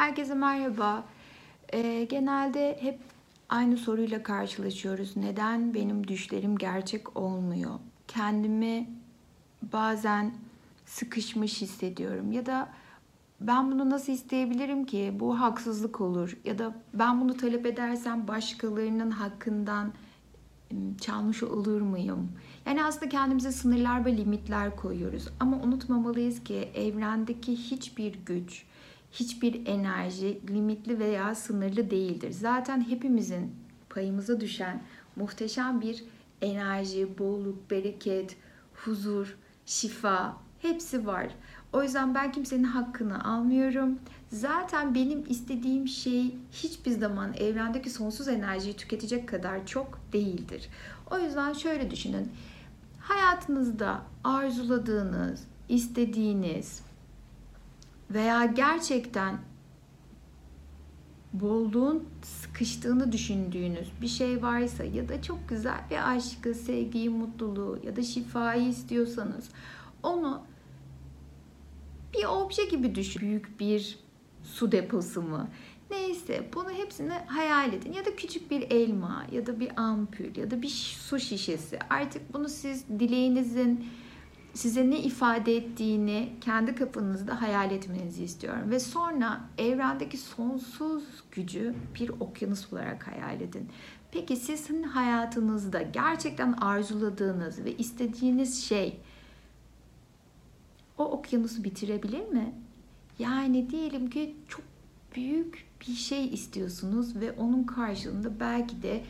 Herkese merhaba. Ee, genelde hep aynı soruyla karşılaşıyoruz. Neden benim düşlerim gerçek olmuyor? Kendimi bazen sıkışmış hissediyorum ya da ben bunu nasıl isteyebilirim ki? Bu haksızlık olur ya da ben bunu talep edersem başkalarının hakkından çalmış olur muyum? Yani aslında kendimize sınırlar ve limitler koyuyoruz. Ama unutmamalıyız ki evrendeki hiçbir güç, hiçbir enerji limitli veya sınırlı değildir. Zaten hepimizin payımıza düşen muhteşem bir enerji, bolluk, bereket, huzur, şifa hepsi var. O yüzden ben kimsenin hakkını almıyorum. Zaten benim istediğim şey hiçbir zaman evrendeki sonsuz enerjiyi tüketecek kadar çok değildir. O yüzden şöyle düşünün. Hayatınızda arzuladığınız, istediğiniz veya gerçekten bolluğun sıkıştığını düşündüğünüz bir şey varsa ya da çok güzel bir aşkı, sevgiyi, mutluluğu ya da şifayı istiyorsanız onu bir obje gibi düşün. Büyük bir su deposu mu? Neyse bunu hepsini hayal edin. Ya da küçük bir elma ya da bir ampul ya da bir su şişesi. Artık bunu siz dileğinizin size ne ifade ettiğini kendi kafanızda hayal etmenizi istiyorum. Ve sonra evrendeki sonsuz gücü bir okyanus olarak hayal edin. Peki sizin hayatınızda gerçekten arzuladığınız ve istediğiniz şey o okyanusu bitirebilir mi? Yani diyelim ki çok büyük bir şey istiyorsunuz ve onun karşılığında belki de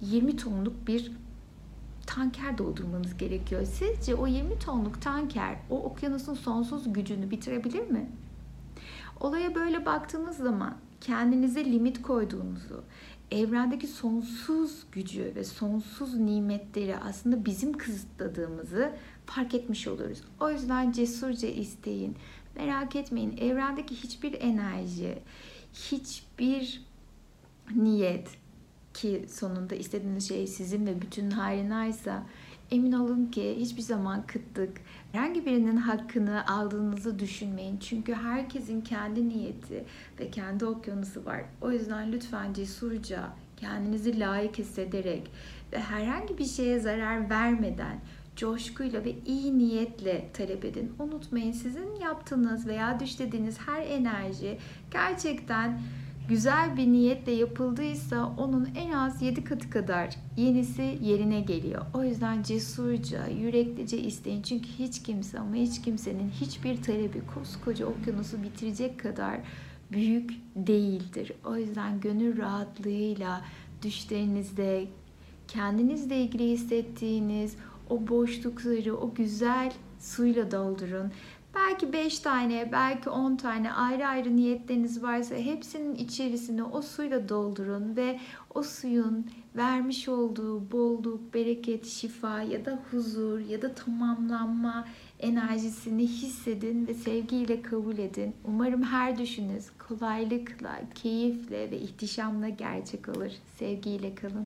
20 tonluk bir tanker doldurmanız gerekiyor. Sizce o 20 tonluk tanker o okyanusun sonsuz gücünü bitirebilir mi? Olaya böyle baktığınız zaman kendinize limit koyduğunuzu, evrendeki sonsuz gücü ve sonsuz nimetleri aslında bizim kısıtladığımızı fark etmiş oluruz. O yüzden cesurca isteyin. Merak etmeyin. Evrendeki hiçbir enerji, hiçbir niyet ki sonunda istediğiniz şey sizin ve bütün hayrınaysa emin olun ki hiçbir zaman kıtlık, herhangi birinin hakkını aldığınızı düşünmeyin. Çünkü herkesin kendi niyeti ve kendi okyanusu var. O yüzden lütfen cesurca, kendinizi layık hissederek ve herhangi bir şeye zarar vermeden coşkuyla ve iyi niyetle talep edin. Unutmayın sizin yaptığınız veya düşlediğiniz her enerji gerçekten güzel bir niyetle yapıldıysa onun en az 7 katı kadar yenisi yerine geliyor. O yüzden cesurca, yüreklice isteyin. Çünkü hiç kimse ama hiç kimsenin hiçbir talebi koskoca okyanusu bitirecek kadar büyük değildir. O yüzden gönül rahatlığıyla düşlerinizde kendinizle ilgili hissettiğiniz o boşlukları o güzel suyla doldurun. Belki 5 tane, belki 10 tane ayrı ayrı niyetleriniz varsa hepsinin içerisine o suyla doldurun ve o suyun vermiş olduğu bolluk, bereket, şifa ya da huzur ya da tamamlanma enerjisini hissedin ve sevgiyle kabul edin. Umarım her düşünüz kolaylıkla, keyifle ve ihtişamla gerçek olur. Sevgiyle kalın.